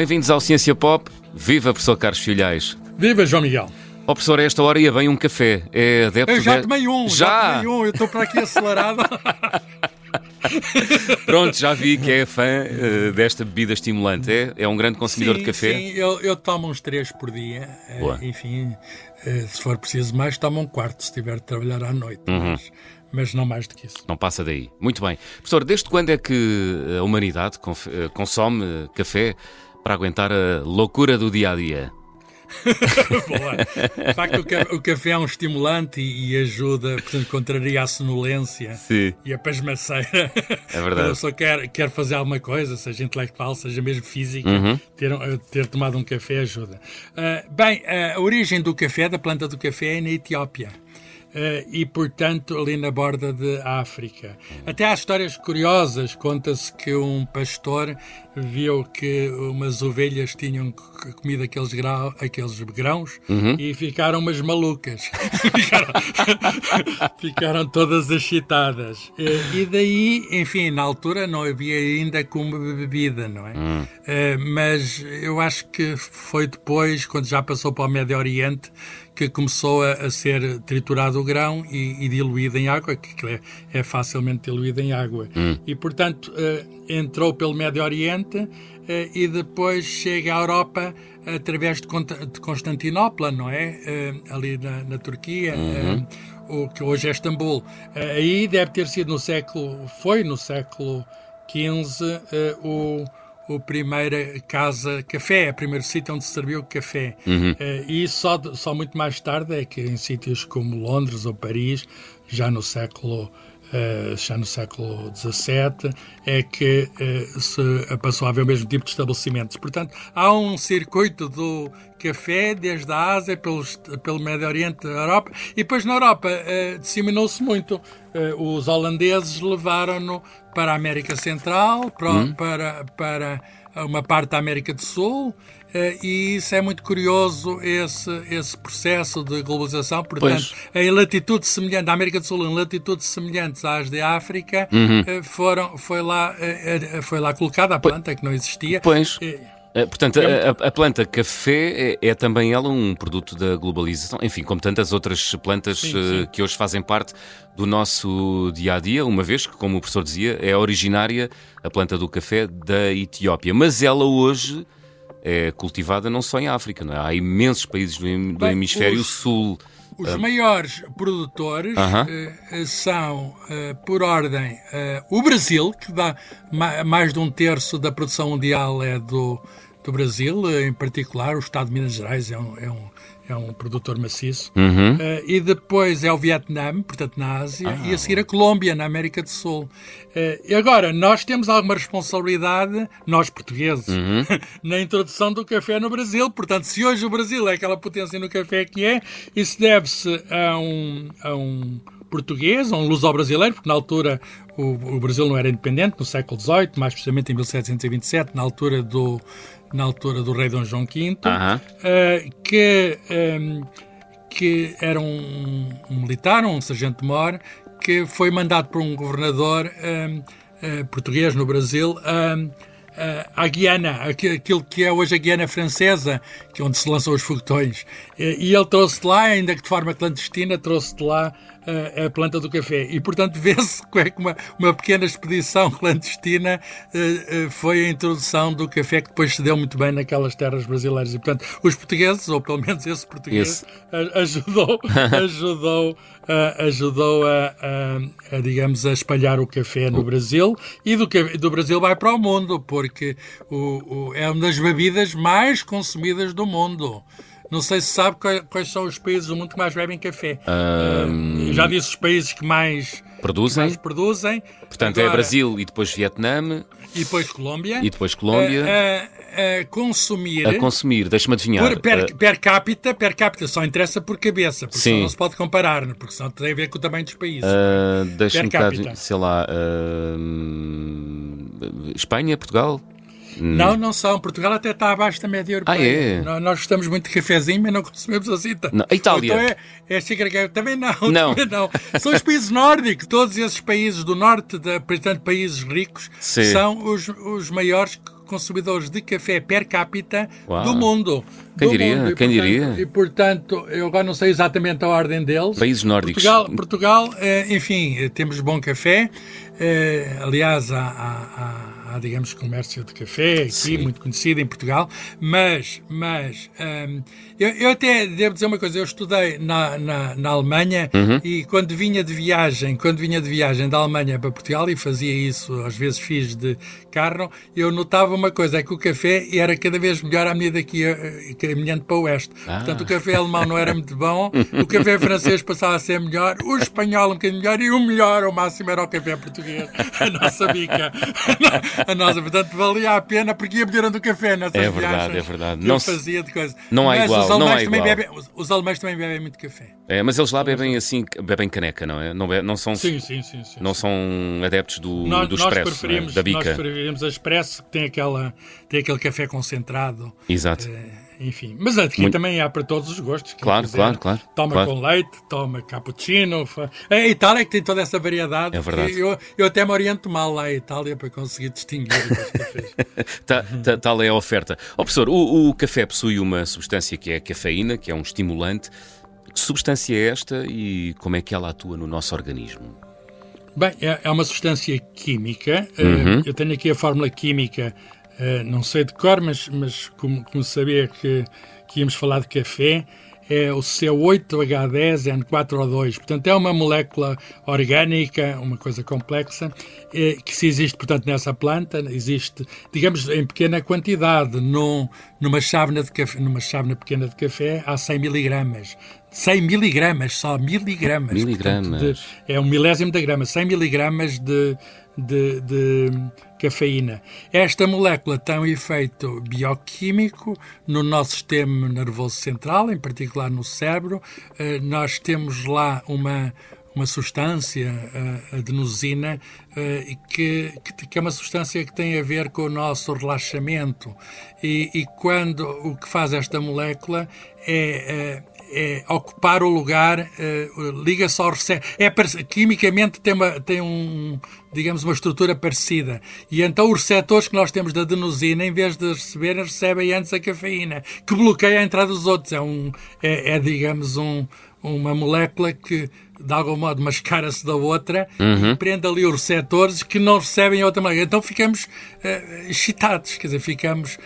Bem-vindos ao Ciência Pop. Viva, professor Carlos Filhais. Viva, João Miguel. Ó, professor, a esta hora ia bem um café. É adepto Eu já de- tomei um, já, Já? tomei um, eu estou para aqui acelerado. Pronto, já vi que é fã eh, desta bebida estimulante. É, é um grande consumidor sim, de café. Sim, eu, eu tomo uns três por dia. Boa. Enfim, eh, se for preciso mais, tomo um quarto se estiver a trabalhar à noite. Uhum. Mas, mas não mais do que isso. Não passa daí. Muito bem. Professor, desde quando é que a humanidade consome café para aguentar a loucura do dia a dia? De facto, o, ca- o café é um estimulante e, ajuda, portanto, contraria a sonolência. Sim. E a pasmaceira. É verdade. Quando a pessoa quer, quer fazer alguma coisa, seja intelectual, seja mesmo física, Uhum. ter, eh, ter tomado um café ajuda. Ah, bem, ah, a origem do café, da planta do café, é na Etiópia. Ah, e, portanto, ali na borda de África. Até há histórias curiosas. Conta-se que um pastor viu que umas ovelhas tinham comido aqueles, grau, aqueles grãos e ficaram umas malucas. ficaram, ficaram todas excitadas. E, e daí, enfim, na altura não havia ainda como bebida, não é? Eh, mas eu acho que foi depois, quando já passou para o Médio Oriente, que começou a, a ser triturado o grão e, e diluído em água, que é, é facilmente diluído em água. E, portanto, eh, entrou pelo Médio Oriente eh, e depois chega à Europa através de, de Constantinopla, não é? Eh, ali na, na Turquia. eh, o que hoje é Istambul. Aí deve ter sido no século, foi no século XV, o, o primeira casa café, o primeiro sítio onde se serviu café. Eh, e só, só muito mais tarde é que em sítios como Londres ou Paris, já no século já no século XVII, é que eh, se passou a haver o mesmo tipo de estabelecimentos. Portanto, há um circuito do café desde a Ásia, pelos, pelo Médio Oriente, a Europa, e depois na Europa eh, disseminou-se muito. Eh, os holandeses levaram-no para a América Central, para, para, para uma parte da América do Sul, eh, e isso é muito curioso, esse, esse processo de globalização. Portanto, em latitudes semelhantes, da América do Sul, em latitudes semelhantes às de África, eh, foram, foi, lá, eh, foi lá colocada a planta que não existia. Pois. Portanto, a, a- planta café é, é também ela um produto da globalização, enfim, como tantas outras plantas Sim, eh, sim. que hoje fazem parte do nosso dia a dia, uma vez que, como o professor dizia, é originária a planta do café da Etiópia. Mas ela hoje é cultivada não só em África, não é? Há imensos países do, do Bem, hemisfério sul. Os maiores produtores Aham. eh, eh, são, eh, por ordem, o Brasil, que dá ma- mais de um terço da produção mundial é do, do Brasil, em particular o Estado de Minas Gerais é um, é um, é um produtor maciço. Uhum. Eh, e depois é o Vietnã, portanto na Ásia, Ah. e a seguir a Colômbia, na América do Sul. Eh, e agora, nós temos alguma responsabilidade, nós portugueses, Uhum. na introdução do café no Brasil. Portanto, se hoje o Brasil é aquela potência no café que é, isso deve-se a um, a um português, a um luso-brasileiro, porque na altura o, o Brasil não era independente, no século XVIII, mais precisamente em 1727, na altura do, na altura do rei Dom João V, Aham. eh, que, ehm, que era um, um militar, um sargento-mor, que foi mandado por um governador ehm, eh, português no Brasil eh, à Guiana, aqui- aquilo que é hoje a Guiana Francesa, que é onde se lançam os foguetões. Eh, E ele trouxe de lá, ainda que de forma clandestina, trouxe de lá eh, a planta do café. E, portanto, vê-se como é que uma, uma pequena expedição clandestina eh, foi a introdução do café, que depois se deu muito bem naquelas terras brasileiras. E, portanto, os portugueses, ou pelo menos esse português, ajudou, ajudou, eh, ajudou a, a- a, digamos, a espalhar o café no Brasil. E do, do Brasil vai para o mundo, porque o, o- é uma das bebidas mais consumidas do mundo. Não sei se sabe quais, são os países do mundo que mais bebem café. Eh, já disse os países que mais, Produzem, mais produzem. portanto, é Agora- Brasil e depois Vietnã E depois Colômbia. e depois Colômbia. A, a- a consumir. A consumir, deixa-me adivinhar. por, per, eh, per capita, per capita, só interessa por cabeça, porque Sim. não se pode comparar, né? porque senão tem a ver com o tamanho dos países. ah, deixa-me cá, capita. sei lá. hum, Espanha, Portugal? Não, não são. Portugal até está abaixo da média europeia. Ah, é? Nós, gostamos muito de cafezinho, mas não consumimos assim tanto. Não, a Itália? Então é, é xícara Também não, Não. também não. São os países nórdicos. Todos esses países do norte, da, portanto, países ricos, Sim. são os, os maiores consumidores de café per capita Uau. do mundo. Quem do diria? Mundo. Quem portanto, diria? E portanto, eu agora não sei exatamente a ordem deles. Países nórdicos. Portugal, Portugal enfim, temos bom café. aliás, há, há há, digamos, comércio de café aqui, Sim. muito conhecido em Portugal, mas, mas um, eu, eu, até devo dizer uma coisa, eu estudei na, na, na Alemanha uhum. e quando vinha de viagem, quando vinha de viagem da Alemanha para Portugal e fazia isso, às vezes fiz de carro, eu notava uma coisa, é que o café era cada vez melhor à medida que ia caminhando para o oeste. Ah. Portanto, o café alemão não era muito bom, o café francês passava a ser melhor, o espanhol um bocadinho melhor e o melhor, o máximo era o café português, a nossa bica. A nossa. Portanto, valia a pena porque ia beber do café nessas é verdade, É verdade, não fazia de coisa. Não há mas igual, os alemães, não há também igual. Bebem, os, os, alemães também bebem muito café. É, mas eles lá bebem assim, bebem caneca, não é? Não, be, não são, sim, sim, sim, sim, não são adeptos do, nós, do expresso, é? da bica. Nós preferimos a expresso, que tem, aquela, tem aquele café concentrado. Exato. É, enfim. Mas aqui Muito... também há para todos os gostos. Claro, quiser. claro, claro. Toma claro. com leite, toma cappuccino. Fa... A Itália é que tem toda essa variedade. É verdade. Eu, eu até me oriento mal lá à Itália para conseguir distinguir os cafés. tá, tá, tal é a oferta. Ó oh, professor, o, o café possui uma substância que é a cafeína, que é um estimulante. Que substância é esta e como é que ela atua no nosso organismo? Bem, é, é uma substância química. Eh, uhum. Eu tenho aqui a fórmula química, eh, não sei de cor, mas, mas como, como sabia que que íamos falar de café, é o C8H10N4O2. Portanto, é uma molécula orgânica, uma coisa complexa, é, que se existe, portanto, nessa planta, existe, digamos, em pequena quantidade. Num, numa, chávena de café, numa chávena pequena de café há 100 miligramas. 100 miligramas, só miligramas. Miligramas. Portanto, de, é um milésimo da grama. 100 miligramas de de, de cafeína. Esta molécula tem um efeito bioquímico no nosso sistema nervoso central, em particular no cérebro. Eh, nós temos lá uma, uma substância, a adenosina, eh, que, que, é uma substância que tem a ver com o nosso relaxamento. E, e quando o que faz esta molécula é, é é, ocupar o lugar, uh, liga-se ao receptor. É, quimicamente tem, uma, tem um, digamos, uma estrutura parecida. E então os receptores que nós temos da adenosina, em vez de receberem, recebem antes a cafeína, que bloqueia a entrada dos outros. É, um, é, é digamos, um, uma molécula que de algum modo mascara-se da outra uhum. e prende ali os receptores que não recebem outra maneira. Então ficamos uh, excitados, quer dizer, ficamos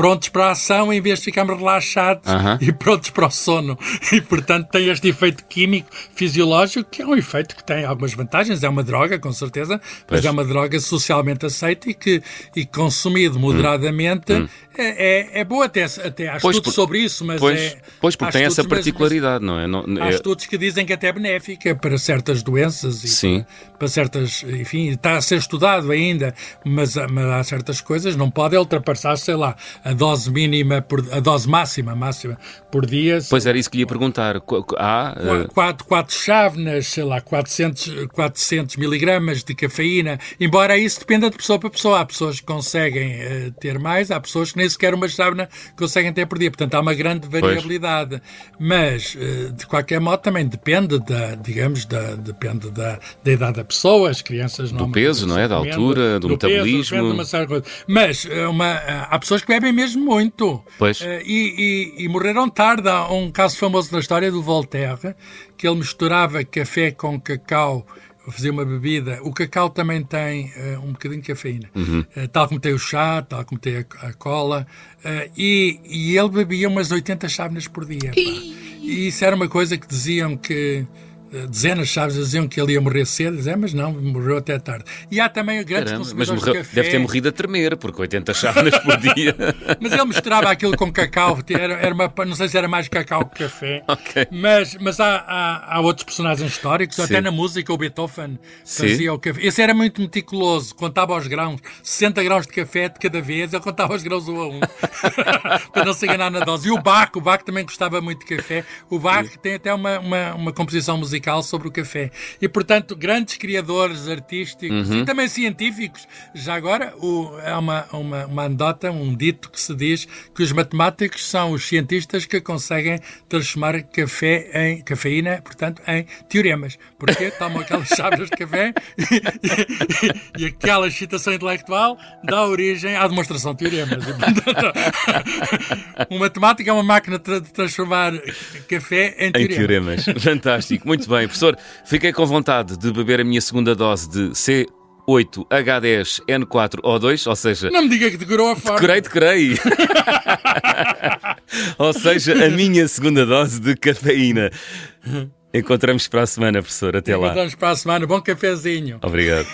prontos para a ação em vez de ficarmos relaxados e prontos para o sono. E, portanto, tem este efeito químico, fisiológico, que é um efeito que tem algumas vantagens. É uma droga, com certeza, mas é uma droga socialmente aceita e que, e consumido moderadamente, hum. É, é, é boa até, até há pois estudos por, sobre isso, mas pois, é... Pois, porque tem essa particularidade, mas, não é? Não, há é... estudos que dizem que até é benéfica para certas doenças e Sim. Para, para, certas... Enfim, está a ser estudado ainda, mas, mas há certas coisas, não pode ultrapassar, sei lá, a dose mínima, por, a dose máxima, máxima por dia. Pois era isso que lhe ia perguntar. Há... Uh... Quatro, quatro chávenas, sei lá, 400, 400 miligramas de cafeína, embora isso dependa de pessoa para pessoa. Há pessoas que conseguem uh, ter mais, há pessoas que nem sequer uma chávena conseguem ter por dia. Portanto, há uma grande variabilidade. Pois. Mas, eh, de qualquer modo, também depende da, digamos, da, depende da, da idade da pessoa, as crianças não... Do peso, não é? Da altura, do, do metabolismo... Peso, uma certa coisa. Mas eh, uma, eh, há pessoas que bebem mesmo muito. Pois. E, e, e morreram tarde. Há um caso famoso na história do Voltaire, que ele misturava café com cacau fazer uma bebida. O cacau também tem uh, um bocadinho de cafeína, uhum. uh, tal como tem o chá, tal como tem a, a cola. Uh, e, e, ele bebia umas 80 chávenas por dia. E isso era uma coisa que diziam que dezenas de chaves diziam que ele ia morrer cedo, dizem, mas não, morreu até tarde. E há também grandes Caramba, consumidores mas morreu, de café. Deve ter morrido a tremer, porque 80 chávenas por dia. mas ele misturava aquilo com cacau, era, era uma, não sei se era mais cacau que café, okay. mas, mas há, há, há, outros personagens históricos, Sim. até na música o Beethoven fazia Sim. o café. Esse era muito meticuloso, contava os grãos, 60 grãos de café de cada vez, ele contava os grãos um a um, para não se enganar na dose. E o Bach, o Bach também gostava muito de café. O Bach Sim. tem até uma, uma, uma composição musical musical sobre o café. E, portanto, grandes criadores artísticos uhum. e também científicos. Já agora, o, é uma, uma, uma anedota, um dito que se diz que os matemáticos são os cientistas que conseguem transformar café em cafeína, portanto, em teoremas. Porque tomam aquelas chaves de café e, e, e, aquela excitação intelectual dá origem à demonstração de teoremas. E, portanto, o matemático é uma máquina de transformar café em teoremas. Em teoremas. Fantástico. Muito bem. Professor, fiquei com vontade de beber a minha segunda dose de C 8H10N4O2, ou seja. Não me diga que decorou a forma. Decorei, decorei. ou seja, a minha segunda dose de cafeína. Encontramos para a semana, professor. Até lá. Encontramos para a semana. Bom cafezinho. Obrigado.